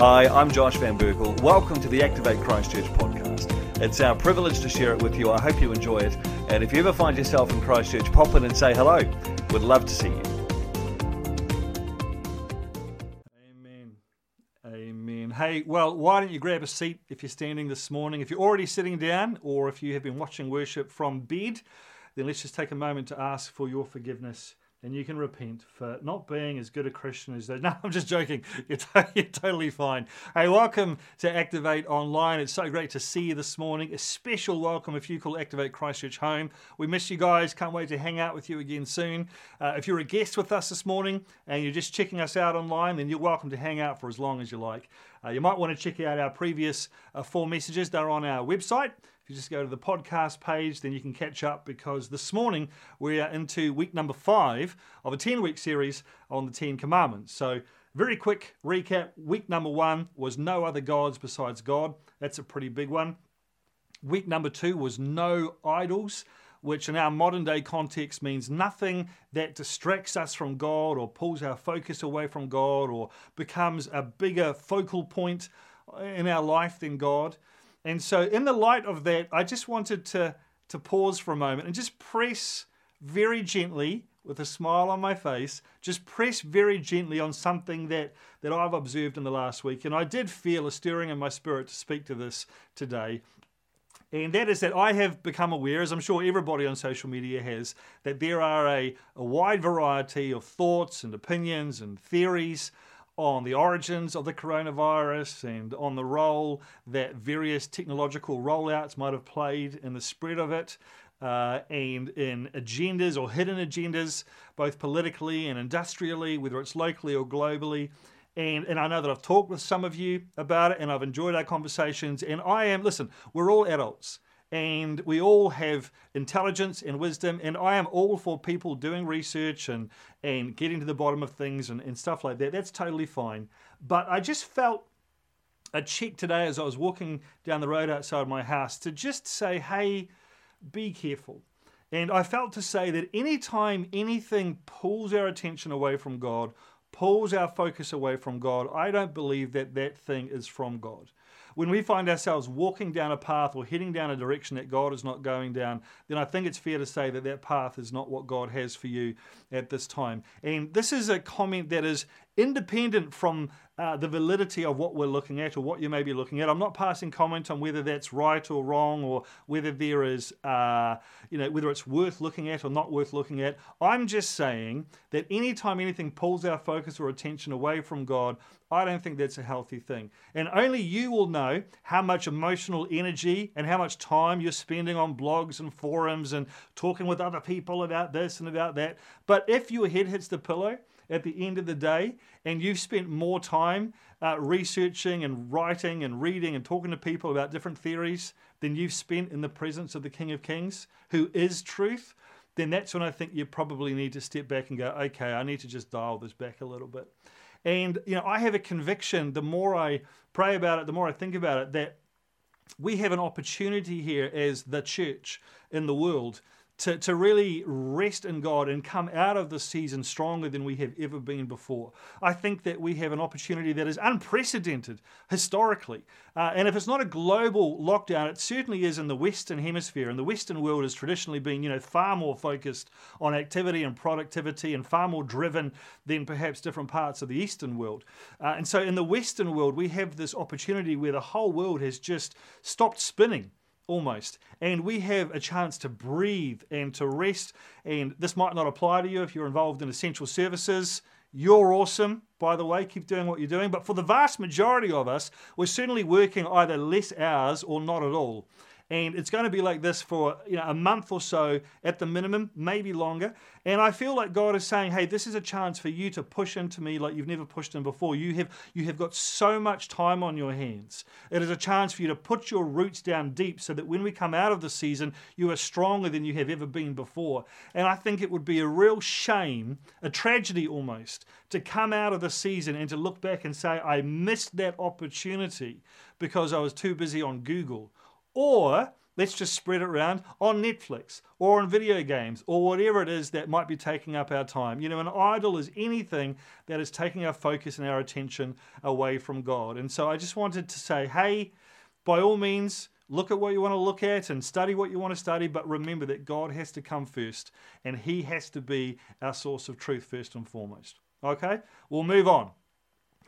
Hi, I'm Josh Van Berkel. Welcome to the Activate Christchurch podcast. It's our privilege to share it with you. I hope you enjoy it. And if you ever find yourself in Christchurch, pop in and say hello. We'd love to see you. Amen. Amen. Hey, well, why don't you grab a seat if you're standing this morning? If you're already sitting down or if you have been watching worship from bed, then let's just take a moment to ask for your forgiveness and you can repent for not being as good a Christian as those. No, I'm just joking. You're, to- you're totally fine. Hey, welcome to Activate Online. It's so great to see you this morning. A special welcome if you call Activate Christchurch home. We miss you guys. Can't wait to hang out with you again soon. Uh, if you're a guest with us this morning and you're just checking us out online, then you're welcome to hang out for as long as you like. Uh, you might want to check out our previous uh, four messages. They're on our website you just go to the podcast page, then you can catch up because this morning we are into week number five of a 10 week series on the Ten Commandments. So, very quick recap week number one was no other gods besides God. That's a pretty big one. Week number two was no idols which in our modern day context means nothing that distracts us from God or pulls our focus away from God or becomes a bigger focal point in our life than God. And so, in the light of that, I just wanted to, to pause for a moment and just press very gently, with a smile on my face, just press very gently on something that, that I've observed in the last week. And I did feel a stirring in my spirit to speak to this today. And that is that I have become aware, as I'm sure everybody on social media has, that there are a, a wide variety of thoughts and opinions and theories on the origins of the coronavirus and on the role that various technological rollouts might have played in the spread of it. Uh, and in agendas or hidden agendas, both politically and industrially, whether it's locally or globally. And, and I know that I've talked with some of you about it and I've enjoyed our conversations. And I am, listen, we're all adults and we all have intelligence and wisdom and i am all for people doing research and and getting to the bottom of things and, and stuff like that. That's totally fine. But i just felt a check today as i was walking down the road outside my house to just say hey be careful. And i felt to say that anytime anything pulls our attention away from god pulls our focus away from god i don't believe that that thing is from god when we find ourselves walking down a path or heading down a direction that God is not going down, then I think it's fair to say that that path is not what God has for you at this time. And this is a comment that is independent from uh, the validity of what we're looking at or what you may be looking at. I'm not passing comment on whether that's right or wrong or whether there is, uh, you know, whether it's worth looking at or not worth looking at. I'm just saying that anytime anything pulls our focus or attention away from God, I don't think that's a healthy thing. And only you will know how much emotional energy and how much time you're spending on blogs and forums and talking with other people about this and about that. But if your head hits the pillow, at the end of the day, and you've spent more time uh, researching and writing and reading and talking to people about different theories than you've spent in the presence of the King of Kings, who is truth, then that's when I think you probably need to step back and go, okay, I need to just dial this back a little bit. And, you know, I have a conviction the more I pray about it, the more I think about it, that we have an opportunity here as the church in the world to, to really rest in God and come out of this season stronger than we have ever been before. I think that we have an opportunity that is unprecedented historically. Uh, and if it's not a global lockdown, it certainly is in the Western Hemisphere. And the Western world has traditionally been, you know, far more focused on activity and productivity and far more driven than perhaps different parts of the Eastern world. Uh, and so in the Western world, we have this opportunity where the whole world has just stopped spinning almost. And we have a chance to breathe and to rest. And this might not apply to you if you're involved in essential services. You're awesome, by the way. Keep doing what you're doing. But for the vast majority of us, we're certainly working either less hours or not at all and it's going to be like this for you know a month or so at the minimum, maybe longer. And I feel like God is saying, "Hey, this is a chance for you to push into me like you've never pushed in before. You have you have got so much time on your hands. It is a chance for you to put your roots down deep, so that when we come out of the season, you are stronger than you have ever been before. And I think it would be a real shame, a tragedy almost, to come out of the season and to look back and say, "I missed that opportunity." Because I was too busy on Google or let's just spread it around on Netflix or on video games or whatever it is that might be taking up our time. You know, an idol is anything that is taking our focus and our attention away from God. And so I just wanted to say, hey, by all means, look at what you want to look at and study what you want to study, but remember that God has to come first and He has to be our source of truth first and foremost. Okay? We'll move on.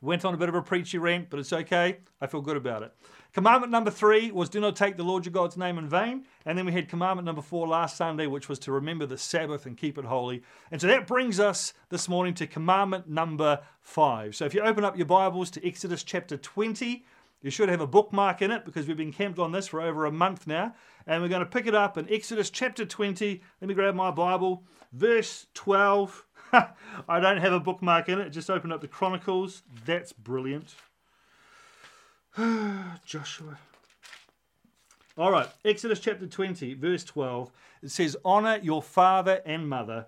Went on a bit of a preachy rant, but it's okay. I feel good about it. Commandment number three was do not take the Lord your God's name in vain. And then we had commandment number four last Sunday, which was to remember the Sabbath and keep it holy. And so that brings us this morning to commandment number five. So if you open up your Bibles to Exodus chapter 20, you should have a bookmark in it because we've been camped on this for over a month now. And we're going to pick it up in Exodus chapter 20. Let me grab my Bible, verse 12. I don't have a bookmark in it. Just open up the Chronicles. That's brilliant. Joshua. All right, Exodus chapter 20, verse 12. It says, Honor your father and mother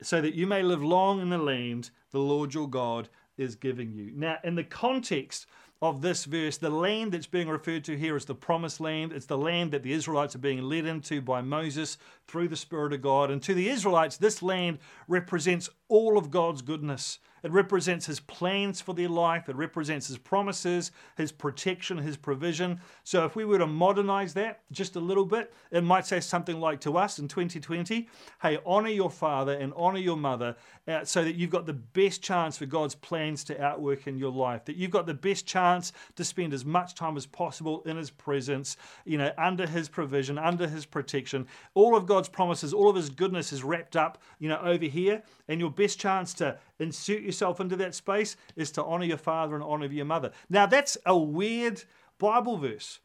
so that you may live long in the land the Lord your God is giving you. Now, in the context of this verse, the land that's being referred to here is the promised land. It's the land that the Israelites are being led into by Moses through the Spirit of God. And to the Israelites, this land represents all of God's goodness. It represents his plans for their life. It represents his promises, his protection, his provision. So if we were to modernize that just a little bit, it might say something like to us in 2020 hey, honor your father and honor your mother uh, so that you've got the best chance for God's plans to outwork in your life, that you've got the best chance to spend as much time as possible in his presence, you know, under his provision, under his protection. All of God's promises, all of his goodness is wrapped up, you know, over here. And your best chance to insert yourself into that space is to honor your father and honor your mother. Now, that's a weird Bible verse.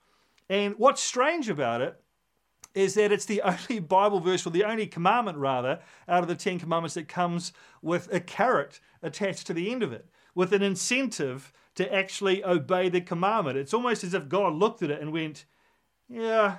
And what's strange about it is that it's the only Bible verse, or the only commandment rather, out of the Ten Commandments that comes with a carrot attached to the end of it, with an incentive to actually obey the commandment. It's almost as if God looked at it and went, Yeah,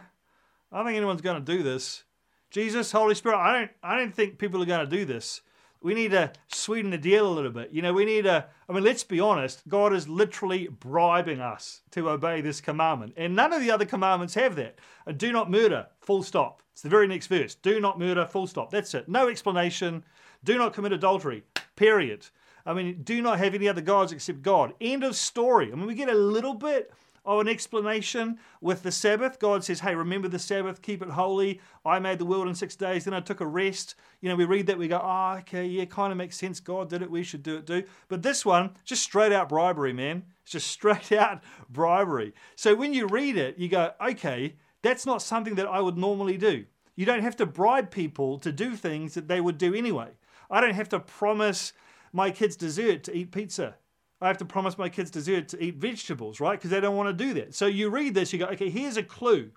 I think anyone's going to do this. Jesus, Holy Spirit, I don't, I don't think people are going to do this we need to sweeten the deal a little bit. You know, we need to, I mean, let's be honest, God is literally bribing us to obey this commandment. And none of the other commandments have that. And do not murder, full stop. It's the very next verse. Do not murder, full stop. That's it. No explanation. Do not commit adultery, period. I mean, do not have any other gods except God. End of story. I mean, we get a little bit of an explanation with the Sabbath. God says, hey, remember the Sabbath, keep it holy. I made the world in six days, then I took a rest. You know, we read that, we go, oh, okay, yeah, kind of makes sense. God did it, we should do it too. But this one, just straight out bribery, man. It's just straight out bribery. So when you read it, you go, okay, that's not something that I would normally do. You don't have to bribe people to do things that they would do anyway. I don't have to promise my kids dessert to eat pizza. I have to promise my kids dessert to eat vegetables, right? Because they don't want to do that. So you read this, you go, okay, here's a clue.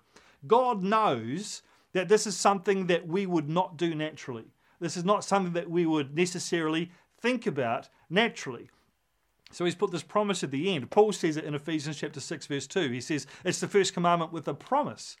God knows that this is something that we would not do naturally. This is not something that we would necessarily think about naturally. So he's put this promise at the end. Paul says it in Ephesians chapter 6, verse 2. He says it's the first commandment with a promise.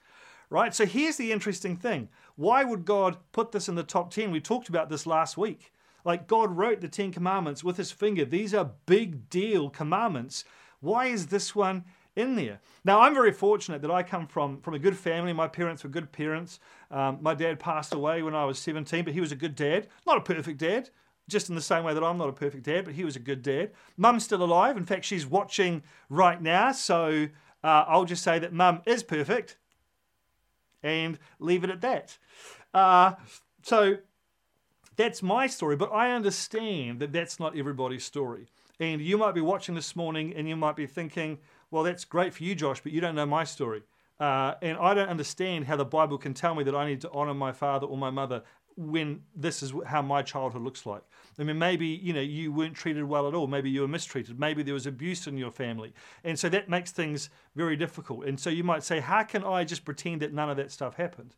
Right? So here's the interesting thing. Why would God put this in the top 10? We talked about this last week. Like God wrote the Ten Commandments with his finger. These are big deal commandments. Why is this one in there? Now, I'm very fortunate that I come from, from a good family. My parents were good parents. Um, my dad passed away when I was 17, but he was a good dad. Not a perfect dad, just in the same way that I'm not a perfect dad, but he was a good dad. Mum's still alive. In fact, she's watching right now. So uh, I'll just say that mum is perfect and leave it at that. Uh, so that's my story, but I understand that that's not everybody's story. And you might be watching this morning and you might be thinking, well, that's great for you, Josh, but you don't know my story. Uh, and I don't understand how the Bible can tell me that I need to honor my father or my mother when this is how my childhood looks like. I mean, maybe you know you weren't treated well at all. Maybe you were mistreated. Maybe there was abuse in your family, and so that makes things very difficult. And so you might say, how can I just pretend that none of that stuff happened?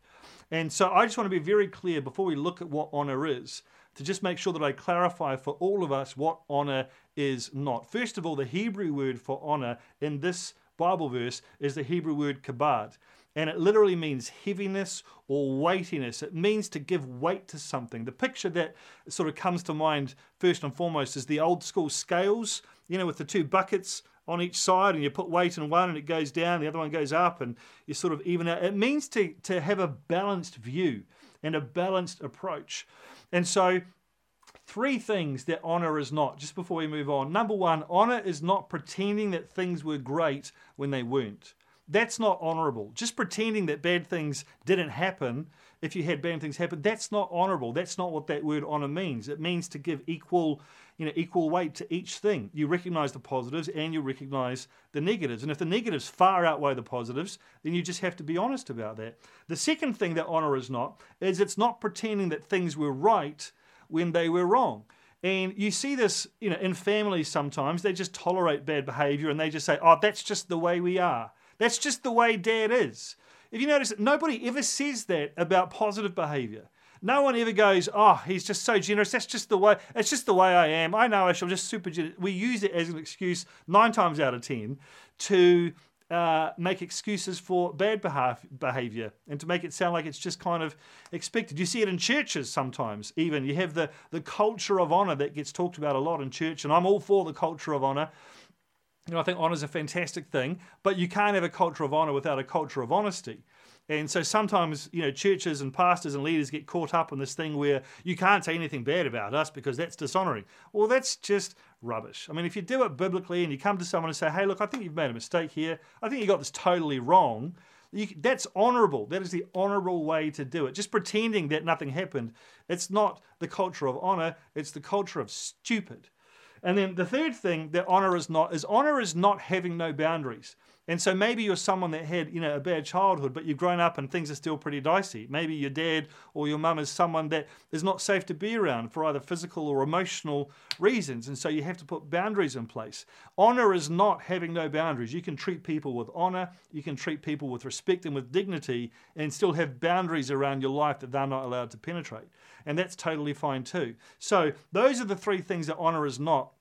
And so I just want to be very clear before we look at what honor is, to just make sure that I clarify for all of us what honor is not. First of all, the Hebrew word for honor in this Bible verse is the Hebrew word kabad. And it literally means heaviness or weightiness. It means to give weight to something. The picture that sort of comes to mind first and foremost is the old school scales, you know, with the two buckets on each side and you put weight in one and it goes down, the other one goes up, and you sort of even out. It means to, to have a balanced view and a balanced approach. And so, three things that honor is not, just before we move on. Number one, honor is not pretending that things were great when they weren't. That's not honorable. Just pretending that bad things didn't happen if you had bad things happen, that's not honorable. That's not what that word honor means. It means to give equal, you know, equal weight to each thing. You recognize the positives and you recognize the negatives. And if the negatives far outweigh the positives, then you just have to be honest about that. The second thing that honor is not is it's not pretending that things were right when they were wrong. And you see this, you know, in families sometimes. They just tolerate bad behavior and they just say, "Oh, that's just the way we are." That's just the way dad is. If you notice, nobody ever says that about positive behavior. No one ever goes, oh, he's just so generous. That's just the way. It's just the way I am. I know I shall just super generous. We use it as an excuse nine times out of ten to uh, make excuses for bad behavior and to make it sound like it's just kind of expected. You see it in churches sometimes, even. You have the, the culture of honor that gets talked about a lot in church, and I'm all for the culture of honor. You know, I think honor is a fantastic thing, but you can't have a culture of honor without a culture of honesty. And so sometimes, you know, churches and pastors and leaders get caught up in this thing where you can't say anything bad about us because that's dishonoring. Well, that's just rubbish. I mean, if you do it biblically and you come to someone and say, hey, look, I think you've made a mistake here. I think you got this totally wrong. You, that's honorable. That is the honorable way to do it. Just pretending that nothing happened. It's not the culture of honor, it's the culture of stupid. And then the third thing that honor is not is honor is not having no boundaries. And so maybe you're someone that had, you know, a bad childhood, but you've grown up and things are still pretty dicey. Maybe your dad or your mum is someone that is not safe to be around for either physical or emotional reasons. And so you have to put boundaries in place. Honor is not having no boundaries. You can treat people with honor, you can treat people with respect and with dignity, and still have boundaries around your life that they're not allowed to penetrate. And that's totally fine too. So those are the three things that honor is not.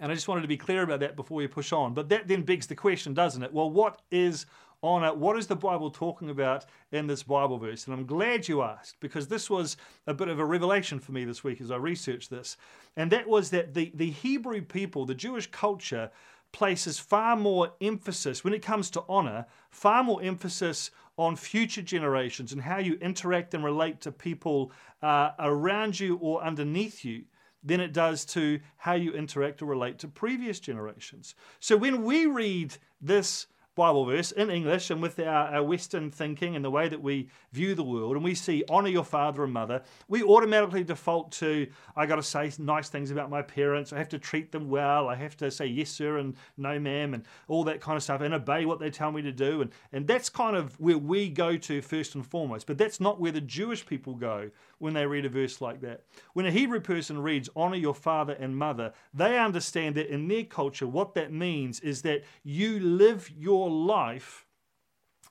And I just wanted to be clear about that before we push on. But that then begs the question, doesn't it? Well, what is honor? What is the Bible talking about in this Bible verse? And I'm glad you asked because this was a bit of a revelation for me this week as I researched this. And that was that the, the Hebrew people, the Jewish culture, places far more emphasis when it comes to honor, far more emphasis on future generations and how you interact and relate to people uh, around you or underneath you than it does to how you interact or relate to previous generations. So when we read this Bible verse in English and with our, our, Western thinking and the way that we view the world, and we see honor your father and mother, we automatically default to I got to say nice things about my parents. I have to treat them well. I have to say yes sir and no ma'am and all that kind of stuff and obey what they tell me to do. And and that's kind of where we go to first and foremost. But that's not where the Jewish people go when they read a verse like that. When a Hebrew person reads honor your father and mother, they understand that in their culture what that means is that you live your your life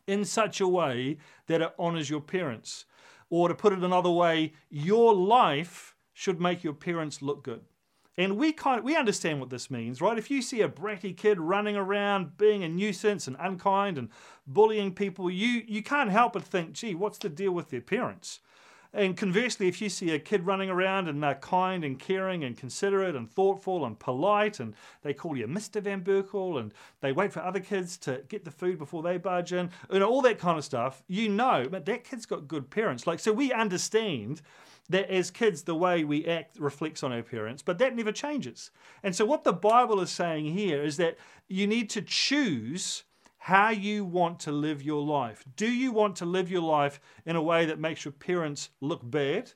in such a way that it honors your parents. Or to put it another way, your life should make your parents look good. And we kind of, we understand what this means, right? If you see a bratty kid running around being a nuisance and unkind and bullying people, you you can't help but think, gee, what's the deal with their parents? And conversely, if you see a kid running around and they're kind and caring and considerate and thoughtful and polite, and they call you Mr. Van Berkel, and they wait for other kids to get the food before they barge in, and all that kind of stuff, you know, but that kid's got good parents. Like, so we understand that as kids, the way we act reflects on our parents, but that never changes. And so, what the Bible is saying here is that you need to choose how you want to live your life. Do you want to live your life in a way that makes your parents look bad?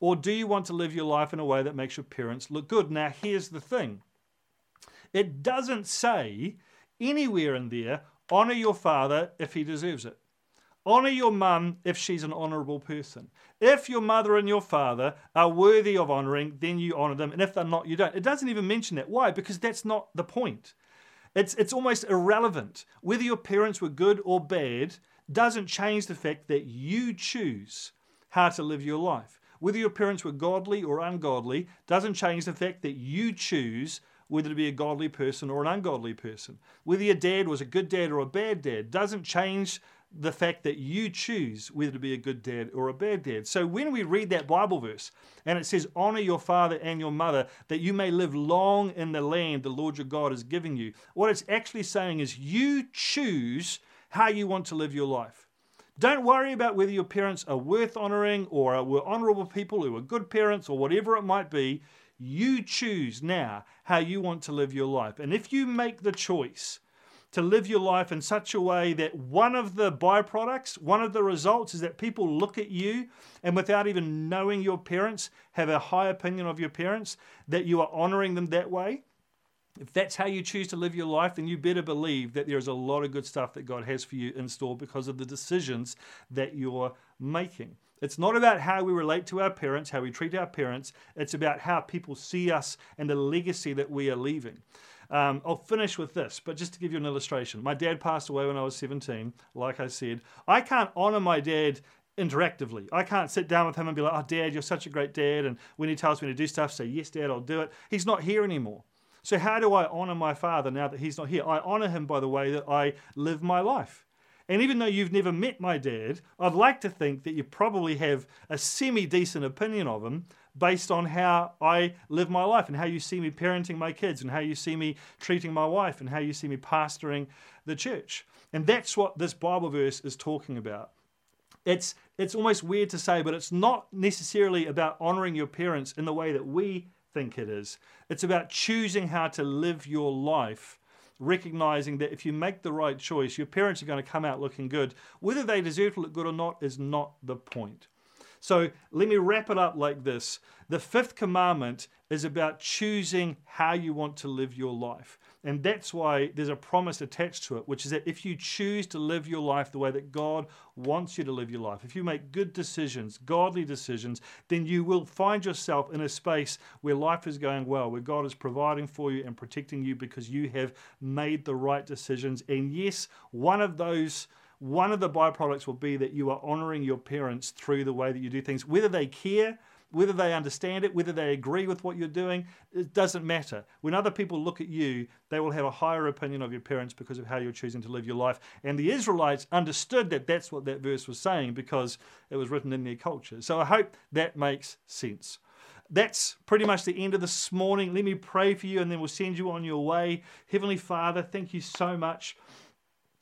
Or do you want to live your life in a way that makes your parents look good? Now, here's the thing it doesn't say anywhere in there, honor your father if he deserves it. Honor your mum if she's an honorable person. If your mother and your father are worthy of honoring, then you honor them. And if they're not, you don't. It doesn't even mention that. Why? Because that's not the point. It's, it's almost irrelevant. Whether your parents were good or bad doesn't change the fact that you choose how to live your life. Whether your parents were godly or ungodly doesn't change the fact that you choose whether to be a godly person or an ungodly person. Whether your dad was a good dad or a bad dad doesn't change the fact that you choose whether to be a good dad or a bad dad. So when we read that Bible verse and it says, Honor your father and your mother, that you may live long in the land the Lord your God is giving you, what it's actually saying is you choose how you want to live your life. Don't worry about whether your parents are worth honoring or were honorable people who were good parents or whatever it might be. You choose now how you want to live your life. And if you make the choice, to live your life in such a way that one of the byproducts, one of the results is that people look at you and without even knowing your parents, have a high opinion of your parents, that you are honoring them that way. If that's how you choose to live your life, then you better believe that there's a lot of good stuff that God has for you in store because of the decisions that you're making. It's not about how we relate to our parents, how we treat our parents. It's about how people see us and the legacy that we are leaving. Um, I'll finish with this, but just to give you an illustration. My dad passed away when I was 17, like I said. I can't honor my dad interactively. I can't sit down with him and be like, oh, dad, you're such a great dad. And when he tells me to do stuff, say, yes, dad, I'll do it. He's not here anymore. So, how do I honor my father now that he's not here? I honor him by the way that I live my life. And even though you've never met my dad, I'd like to think that you probably have a semi decent opinion of him based on how I live my life and how you see me parenting my kids and how you see me treating my wife and how you see me pastoring the church. And that's what this Bible verse is talking about. It's it's almost weird to say, but it's not necessarily about honoring your parents in the way that we think it is. It's about choosing how to live your life recognizing that if you make the right choice, your parents are going to come out looking good. Whether they deserve to look good or not is not the point. So let me wrap it up like this The fifth commandment is about choosing how you want to live your life. And that's why there's a promise attached to it, which is that if you choose to live your life the way that God wants you to live your life, if you make good decisions, godly decisions, then you will find yourself in a space where life is going well, where God is providing for you and protecting you because you have made the right decisions. And yes, one of those one of the byproducts will be that you are honoring your parents through the way that you do things, whether they care, whether they understand it, whether they agree with what you're doing, it doesn't matter. When other people look at you, they will have a higher opinion of your parents because of how you're choosing to live your life. And the Israelites understood that that's what that verse was saying because it was written in their culture. So I hope that makes sense. That's pretty much the end of this morning. Let me pray for you and then we'll send you on your way. Heavenly Father, thank you so much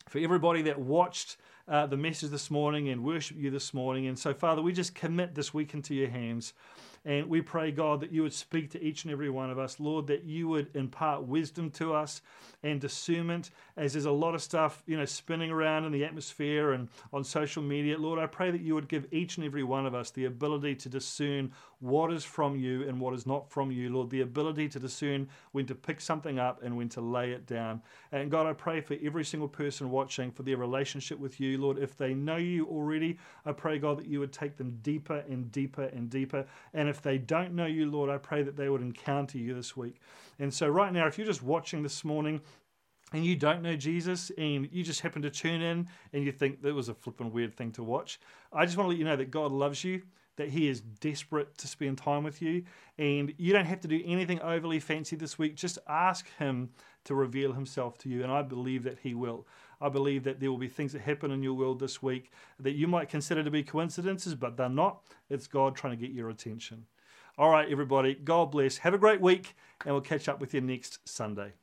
for everybody that watched uh, the message this morning and worship you this morning. And so, Father, we just commit this week into your hands. And we pray, God, that you would speak to each and every one of us. Lord, that you would impart wisdom to us and discernment as there's a lot of stuff, you know, spinning around in the atmosphere and on social media. Lord, I pray that you would give each and every one of us the ability to discern what is from you and what is not from you, Lord, the ability to discern when to pick something up and when to lay it down. And God, I pray for every single person watching for their relationship with you, Lord. If they know you already, I pray, God, that you would take them deeper and deeper and deeper. And if they don't know you, Lord, I pray that they would encounter you this week. And so, right now, if you're just watching this morning, and you don't know Jesus and you just happen to tune in and you think that was a flippin' weird thing to watch, I just want to let you know that God loves you that He is desperate to spend time with you. And you don't have to do anything overly fancy this week. Just ask Him to reveal Himself to you. And I believe that He will. I believe that there will be things that happen in your world this week that you might consider to be coincidences, but they're not. It's God trying to get your attention. All right, everybody, God bless. Have a great week, and we'll catch up with you next Sunday.